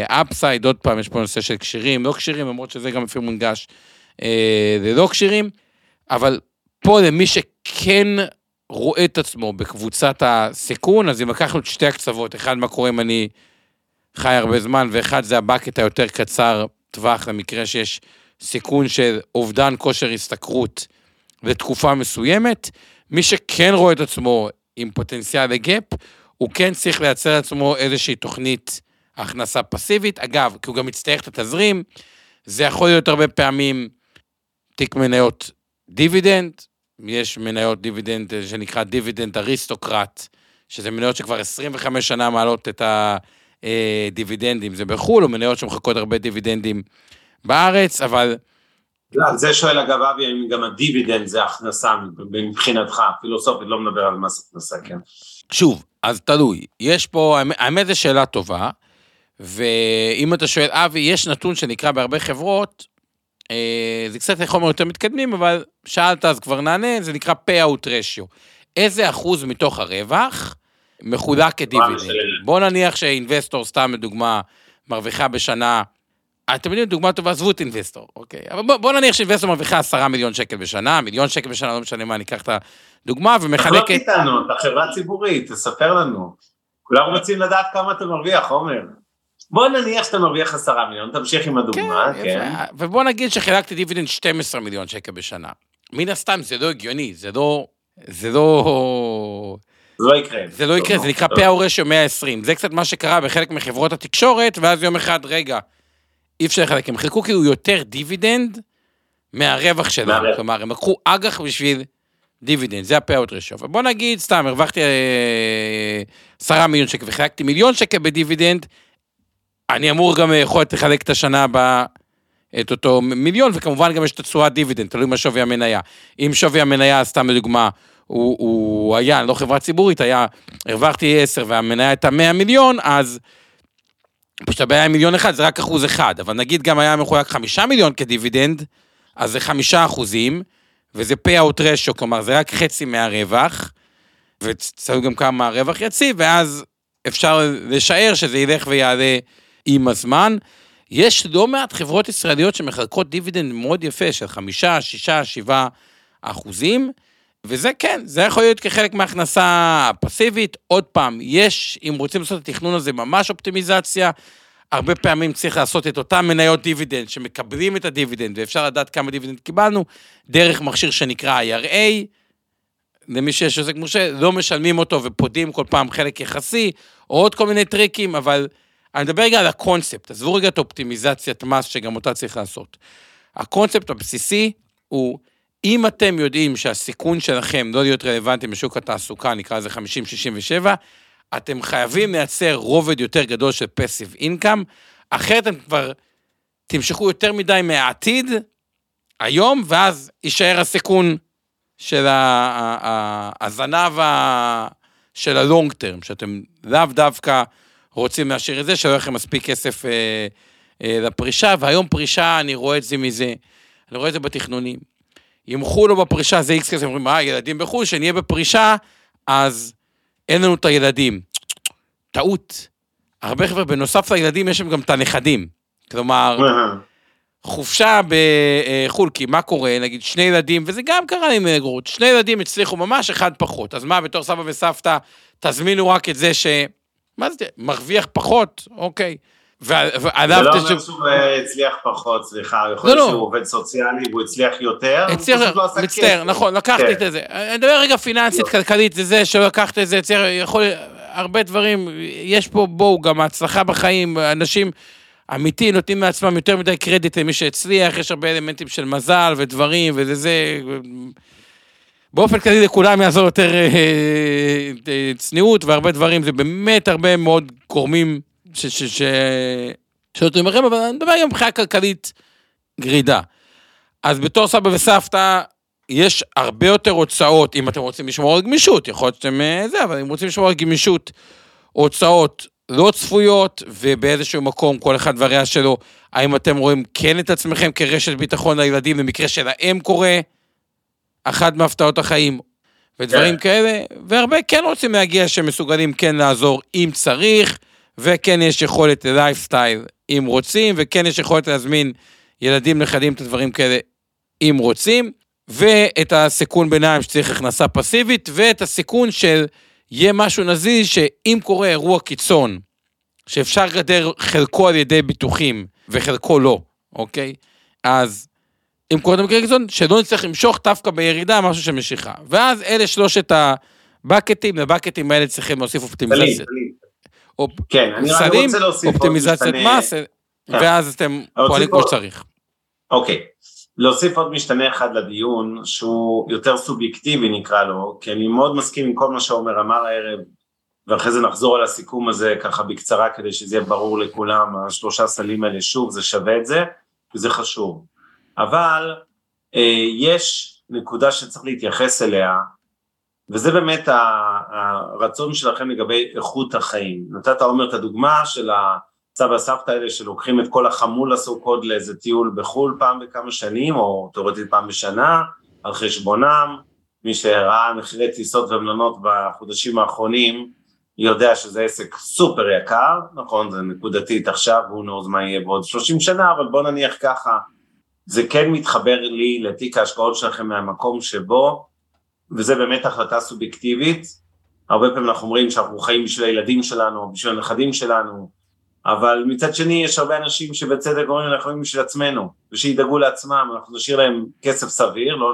אפסייד, עוד פעם, יש פה נושא של כשירים, לא כשירים, למרות שזה גם לפעמים מונגש אה, ללא כשירים, אבל פה למי שכן רואה את עצמו בקבוצת הסיכון, אז אם לקחנו את שתי הקצוות, אחד מה קורה אם אני חי הרבה זמן, ואחד זה ה bucket היותר קצר טווח, למקרה שיש סיכון של אובדן כושר השתכרות לתקופה מסוימת, מי שכן רואה את עצמו עם פוטנציאל ל gap, הוא כן צריך לייצר לעצמו איזושהי תוכנית הכנסה פסיבית. אגב, כי הוא גם יצטרך את התזרים, זה יכול להיות הרבה פעמים תיק מניות דיבידנד, יש מניות דיבידנד אה, שנקרא dividend aristocrat, שזה מניות שכבר 25 שנה מעלות את הדיבידנדים, זה בחו"ל, או מניות שמחכות הרבה דיבידנדים בארץ, אבל לא, על זה שואל אגב אבי, האם גם הדיבידנד זה הכנסה מבחינתך, פילוסופית, לא מדבר על מס הכנסה, כן. שוב, אז תלוי. יש פה, האמת- זו שאלה טובה, ואם אתה שואל, אבי, יש נתון שנקרא בהרבה חברות, אה, זה קצת חומר יותר מתקדמים, אבל שאלת אז כבר נענה, זה נקרא payout ratio. איזה אחוז מתוך הרווח מחולק כדיבידנד? בוא נניח שאינבסטור, סתם לדוגמה, מרוויחה בשנה, אתם יודעים, דוגמה טובה, עזבו את אינבסטור, אוקיי? אבל בוא, בוא נניח שאינבסטור מרוויחה עשרה מיליון שקל בשנה, מיליון שקל בשנה, לא משנה מה, אני אקח את הדוגמה ומחלקת... תחלוק איתנו, אתה חברה ציבורית, תספר לנו. כולם רוצים לדעת כמה אתה מרוויח, עומר. בוא נניח שאתה מרוויח עשרה מיליון, תמשיך עם הדוגמה, כן. כן. ובוא נגיד שחילקתי דיבידנד 12 מיליון שקל בשנה. מן הסתם זה לא הגיוני, זה לא... זה לא... זה לא יקרה. זה לא יקרה, זה נקרא פאה רשיו 120. זה קצת מה שקרה בחלק מחברות התקשורת, ואז יום אחד, רגע, אי אפשר לחלק, הם חילקו כאילו יותר דיבידנד מהרווח שלהם. כלומר, הם לקחו אג"ח בשביל דיבידנד, זה ה payout ratio. ובוא נגיד, סתם, הרווחתי אה, עשרה מיליון שקל וחילקתי מיליון שקל בדיבידנד, אני אמור גם אה, יכול להיות לחלק את השנה הבאה את אותו מיליון, וכמובן גם יש את התשואת דיבידנד, תלוי מה שווי המניה. אם שווי המניה, סתם לדוגמה, הוא, הוא היה, לא חברה ציבורית, היה, הרווחתי 10 והמניה הייתה 100 מיליון, אז פשוט הבעיה עם מיליון אחד, זה רק אחוז אחד, אבל נגיד גם היה מחולק 5 מיליון כדיבידנד, אז זה 5 אחוזים, וזה payout ratio, כלומר זה רק חצי מהרווח, וצריך גם כמה הרווח יציב, ואז אפשר לשער שזה ילך ויעלה עם הזמן. יש לא מעט חברות ישראליות שמחלקות דיבידנד מאוד יפה, של חמישה, שישה, שבעה אחוזים, וזה כן, זה יכול להיות כחלק מהכנסה פסיבית. עוד פעם, יש, אם רוצים לעשות את התכנון הזה, ממש אופטימיזציה. הרבה פעמים צריך לעשות את אותם מניות דיבידנד שמקבלים את הדיבידנד, ואפשר לדעת כמה דיבידנד קיבלנו, דרך מכשיר שנקרא IRA. למי שיש עוסק מורשה, לא משלמים אותו ופודים כל פעם חלק יחסי, או עוד כל מיני טריקים, אבל אני מדבר רגע על הקונספט, עזבו רגע את אופטימיזציית מס שגם אותה צריך לעשות. הקונספט הבסיסי הוא, אם אתם יודעים שהסיכון שלכם לא להיות רלוונטי בשוק התעסוקה, נקרא לזה 50-67, אתם חייבים לייצר רובד יותר גדול של פסיב אינקאם, אחרת אתם כבר תמשכו יותר מדי מהעתיד, היום, ואז יישאר הסיכון של הזנב של הלונג טרם, שאתם לאו דווקא רוצים להשאיר את זה, שלא יהיה לכם מספיק כסף אה, אה, לפרישה, והיום פרישה, אני רואה את זה מזה, אני רואה את זה בתכנונים. ימחו לו בפרישה, זה איקס כזה, אומרים, אה, ילדים בחו"ל, שנהיה בפרישה, אז אין לנו את הילדים. טעות. הרבה חבר'ה, בנוסף לילדים, יש להם גם את הנכדים. כלומר, חופשה בחו"ל, כי מה קורה, נגיד שני ילדים, וזה גם קרה עם גרות, שני ילדים הצליחו ממש, אחד פחות. אז מה, בתור סבא וסבתא, תזמינו רק את זה ש... מה זה, מרוויח פחות, אוקיי. ועליו... זה לא אומר שהוא אה, הצליח פחות, סליחה, יכול להיות לא, לא. שהוא עובד סוציאלי והוא הצליח יותר, הצליח, הוא פשוט לא עשה מצטער, נכון, לקחתי כן. את זה. אני מדבר רגע פיננסית, לא. כלכלית, זה זה שלקחת את זה, יכול, הרבה דברים, יש פה, בואו, גם ההצלחה בחיים, אנשים אמיתי נותנים לעצמם יותר מדי קרדיט למי שהצליח, יש הרבה אלמנטים של מזל ודברים, וזה זה... באופן כללי לכולם יעזור יותר אה, אה, צניעות והרבה דברים, זה באמת הרבה מאוד גורמים שנותנים לכם, אבל אני מדבר גם מבחינה כלכלית גרידה. אז בתור סבא וסבתא, יש הרבה יותר הוצאות, אם אתם רוצים לשמור על גמישות, יכול להיות שאתם אה, זה, אבל אם רוצים לשמור על גמישות, הוצאות לא צפויות, ובאיזשהו מקום, כל אחד והריאה שלו, האם אתם רואים כן את עצמכם כרשת ביטחון לילדים, במקרה שלהם קורה, אחת מהפתעות החיים, ודברים. כן. כאלה, והרבה כן רוצים להגיע שמסוגלים כן לעזור אם צריך, וכן יש יכולת ללייפסטייל אם רוצים, וכן יש יכולת להזמין ילדים, נכדים, את הדברים כאלה אם רוצים, ואת הסיכון ביניים שצריך הכנסה פסיבית, ואת הסיכון של יהיה משהו נזיז שאם קורה אירוע קיצון, שאפשר לגדר חלקו על ידי ביטוחים וחלקו לא, אוקיי? אז אם קורה מקרה קיצון, שלא נצטרך למשוך דווקא בירידה משהו של משיכה. ואז אלה שלושת הבקטים, לבקטים האלה צריכים להוסיף אופטימיזציה. כן, אני רק רוצה להוסיף אופטימיזציית מס, כן. ואז אתם פועלים כמו שצריך. אוקיי, להוסיף עוד משתנה אחד לדיון, שהוא יותר סובייקטיבי נקרא לו, כי אני מאוד מסכים עם כל מה שעומר אמר הערב, ואחרי זה נחזור על הסיכום הזה ככה בקצרה כדי שזה יהיה ברור לכולם, השלושה סלים האלה שוב זה שווה את זה, וזה חשוב. אבל אה, יש נקודה שצריך להתייחס אליה, וזה באמת הרצון שלכם לגבי איכות החיים. נתת עומר את הדוגמה של סבא סבתא האלה שלוקחים את כל החמול הסו קוד לאיזה טיול בחו"ל פעם בכמה שנים, או תאורטית פעם בשנה, על חשבונם, מי שראה מחירי טיסות ומלונות בחודשים האחרונים, יודע שזה עסק סופר יקר, נכון, זה נקודתית עכשיו, הוא נעוז מה יהיה בעוד 30 שנה, אבל בוא נניח ככה, זה כן מתחבר לי לתיק ההשקעות שלכם מהמקום שבו, וזה באמת החלטה סובייקטיבית, הרבה פעמים אנחנו אומרים שאנחנו חיים בשביל הילדים שלנו, בשביל הנכדים שלנו, אבל מצד שני יש הרבה אנשים שבצדק אומרים אנחנו חיים בשביל עצמנו, ושידאגו לעצמם, אנחנו נשאיר להם כסף סביר, לא,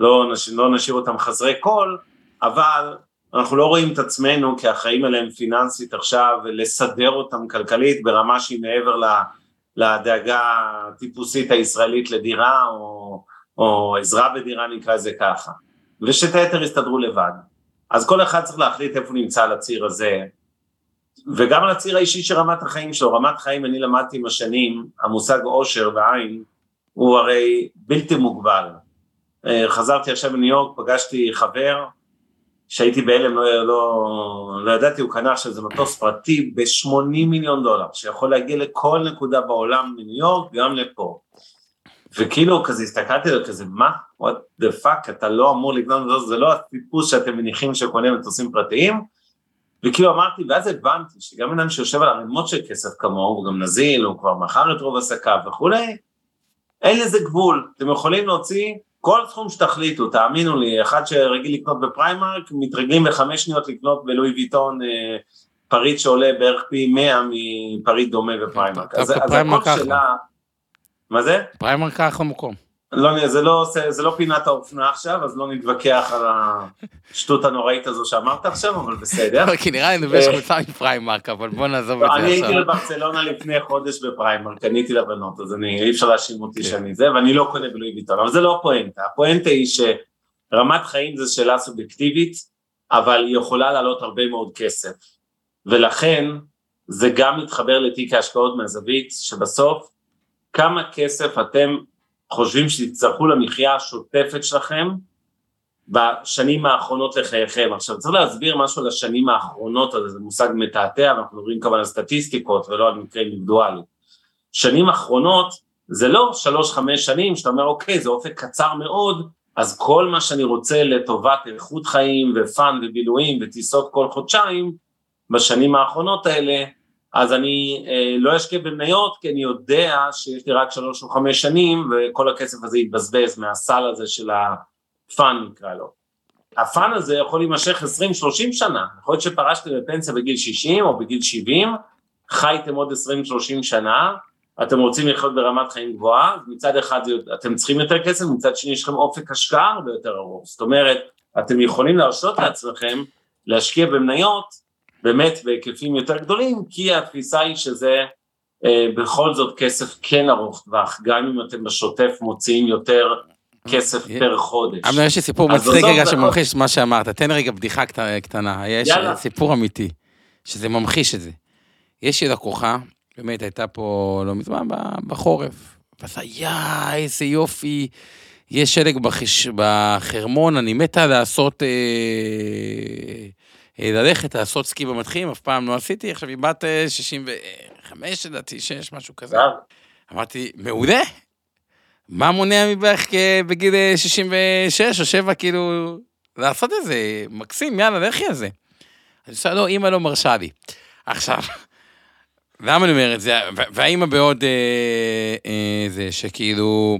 לא, לא נשאיר אותם חסרי קול, אבל אנחנו לא רואים את עצמנו כאחראים עליהם פיננסית עכשיו, לסדר אותם כלכלית ברמה שהיא מעבר לדאגה הטיפוסית הישראלית לדירה, או, או עזרה בדירה נקרא לזה ככה, ושאת היתר יסתדרו לבד. אז כל אחד צריך להחליט איפה נמצא על הציר הזה, וגם על הציר האישי של רמת החיים שלו, רמת חיים אני למדתי עם השנים, המושג עושר ועין הוא הרי בלתי מוגבל. אה, חזרתי עכשיו מניו יורק, פגשתי חבר, שהייתי בהלם, לא, לא, לא ידעתי, הוא קנה עכשיו איזה מטוס פרטי ב-80 מיליון דולר, שיכול להגיע לכל נקודה בעולם מניו יורק, גם לפה. וכאילו כזה הסתכלתי עליו כזה, מה? what the fuck, אתה לא אמור לקנות מטוס, זה לא הטיפוס שאתם מניחים שקונה מטוסים פרטיים, וכאילו אמרתי, ואז הבנתי שגם אדם שיושב על ערימות של כסף כמוהו, הוא גם נזיל, הוא כבר מכר את רוב עסקיו וכולי, אין לזה גבול, אתם יכולים להוציא כל סכום שתחליטו, תאמינו לי, אחד שרגיל לקנות ב Primark, מתרגלים בחמש שניות לקנות ב Louis Vuitton אה, פריט שעולה בערך פי מאה מפריט דומה ב Primark. אז, הכל שאלה... מה זה? Primark ככה מקום. לא, זה לא, זה לא פינת האופנה עכשיו, אז לא נתווכח על השטות הנוראית הזו שאמרת עכשיו, אבל בסדר. כי נראה לי לובש חולצה מ Primark, אבל בוא נעזוב את זה עכשיו. אני הייתי לברצלונה לפני חודש בפריימרק, קניתי לבנות, אז אי אפשר להאשים אותי כן. שאני זה, ואני לא קונה בלואי ויטון, אבל זה לא הפואנטה, הפואנטה היא שרמת חיים זו שאלה סובייקטיבית, אבל היא יכולה לעלות הרבה מאוד כסף, ולכן זה גם מתחבר לתיק ההשקעות מהזווית, שבסוף כמה כסף אתם חושבים שתצטרכו למחיה השוטפת שלכם בשנים האחרונות לחייכם. עכשיו צריך להסביר משהו על השנים האחרונות, אז זה מושג מתעתע, אנחנו מדברים כמובן על סטטיסטיקות ולא על מקרה אינדיבידואלי. שנים אחרונות זה לא שלוש-חמש שנים שאתה אומר אוקיי זה אופק קצר מאוד, אז כל מה שאני רוצה לטובת איכות חיים ו fun ובילויים וטיסות כל חודשיים, בשנים האחרונות האלה אז אני אה, לא אשקיע במניות כי אני יודע שיש לי רק שלוש או חמש שנים וכל הכסף הזה יתבזבז מהסל הזה של ה fun נקרא לו. ה fun הזה יכול להימשך 20-30 שנה, יכול להיות שפרשתם לפנסיה בגיל 60 או בגיל 70, חייתם עוד 20-30 שנה, אתם רוצים לחיות ברמת חיים גבוהה, מצד אחד אתם צריכים יותר כסף, מצד שני יש לכם אופק השקעה הרבה יותר ארוך, זאת אומרת, אתם יכולים להרשות לעצמכם להשקיע במניות באמת בהיקפים יותר גדולים, כי התפיסה היא שזה אה, בכל זאת כסף כן ארוך טווח, גם אם אתם בשוטף מוציאים יותר כסף אה, פר חודש. אבל יש לי סיפור מצחיק רגע שממחיש מה שאמרת, תן רגע בדיחה קטנה, יש יאללה. סיפור אמיתי, שזה ממחיש את זה. יש לי לקוחה, באמת הייתה פה לא מזמן בחורף, ועשה יא, איזה יופי. יש שלג בחש... בחרמון, אני מתה לעשות אה, ללכת לעשות סקי במתחילים, אף פעם לא עשיתי, עכשיו היא בת 65 לדעתי, 6, משהו כזה. אמרתי, מעולה. מה מונע מבערך בגיל 66 אה, או 7, כאילו, לעשות את זה, מקסים, יאללה, לכי על זה. אז היא לא, אימא לא מרשה לי. עכשיו, למה אני אומר את זה? והאימא בעוד אה, אה, זה, שכאילו,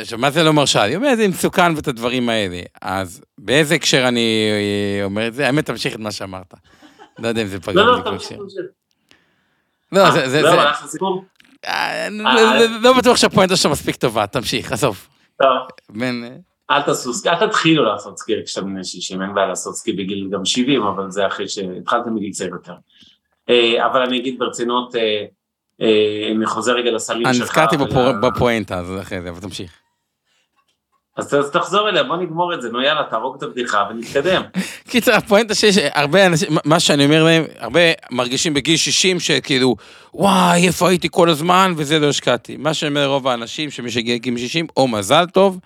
עכשיו, מה זה לא מרשה? אני אומר, זה מסוכן ואת הדברים האלה. אז באיזה הקשר אני אה, אומר את זה? האמת, תמשיך את מה שאמרת. לא יודע אם זה פגע לא, לא, תמשיך, לא, זה... זה... לא, הלך לסיפור? אה, לא בטוח שהפואנטה שלך מספיק טובה, תמשיך, עזוב. טוב. אל תעשו סקי, אל תתחילו לעשות סקי כשאתם בני 60, אין בעיה לעשות סקי בגיל גם 70, אבל זה אחרי שהתחלתם בגיל צעיר יותר. אה, אבל אני אגיד ברצינות, אני חוזר רגע לסלים שלך. אני נזכרתי בפואנטה, אז אחרי זה, אבל תמשיך. אז תחזור אליה, בוא נגמור את זה, נו יאללה, תהרוג את הבדיחה ונתקדם. קיצר, הפואנטה שיש הרבה אנשים, מה שאני אומר להם, הרבה מרגישים בגיל 60 שכאילו, וואי, איפה הייתי כל הזמן, וזה לא השקעתי. מה שאני אומר לרוב האנשים, שמי שהגיע לגיל 60, או מזל טוב,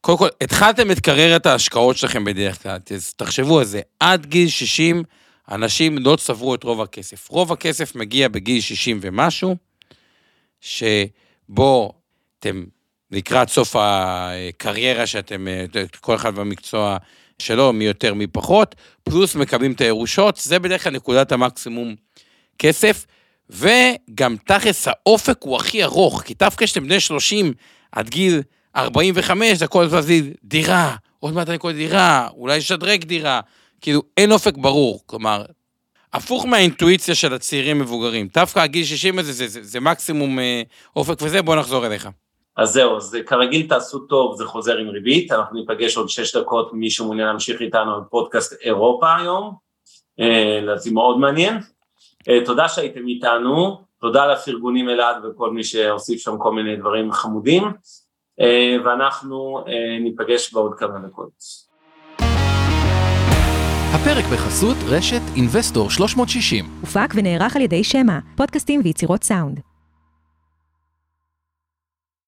קודם כל, התחלתם את קריירת ההשקעות שלכם בדרך כלל, אז תחשבו על זה, עד גיל 60, אנשים לא צברו את רוב הכסף. רוב הכסף מגיע בגיל 60 ומשהו, שבו אתם לקראת סוף הקריירה שאתם, כל אחד במקצוע שלו, מי יותר מי פחות, פלוס מקבלים את הירושות, זה בדרך כלל נקודת המקסימום כסף, וגם תכלס האופק הוא הכי ארוך, כי דווקא כשאתם בני 30 עד גיל 45, זה כל הזמן דירה, עוד מעט אני קורא דירה, אולי לשדרג דירה, כאילו אין אופק ברור, כלומר, הפוך מהאינטואיציה של הצעירים מבוגרים, דווקא הגיל 60 הזה זה, זה, זה, זה מקסימום אה, אופק וזה, בוא נחזור אליך. אז זהו, אז כרגיל תעשו טוב, זה חוזר עם ריבית, אנחנו ניפגש עוד שש דקות, מי שמעוניין להמשיך איתנו על פודקאסט אירופה היום, אה, זה מאוד מעניין. אה, תודה שהייתם איתנו, תודה לפרגונים אלעד וכל מי שהוסיף שם כל מיני דברים חמודים, אה, ואנחנו ניפגש בעוד כמה דקות. הפרק בחסות רשת אינבסטור 360. הופק ונערך על ידי שמע, פודקאסטים ויצירות סאונד.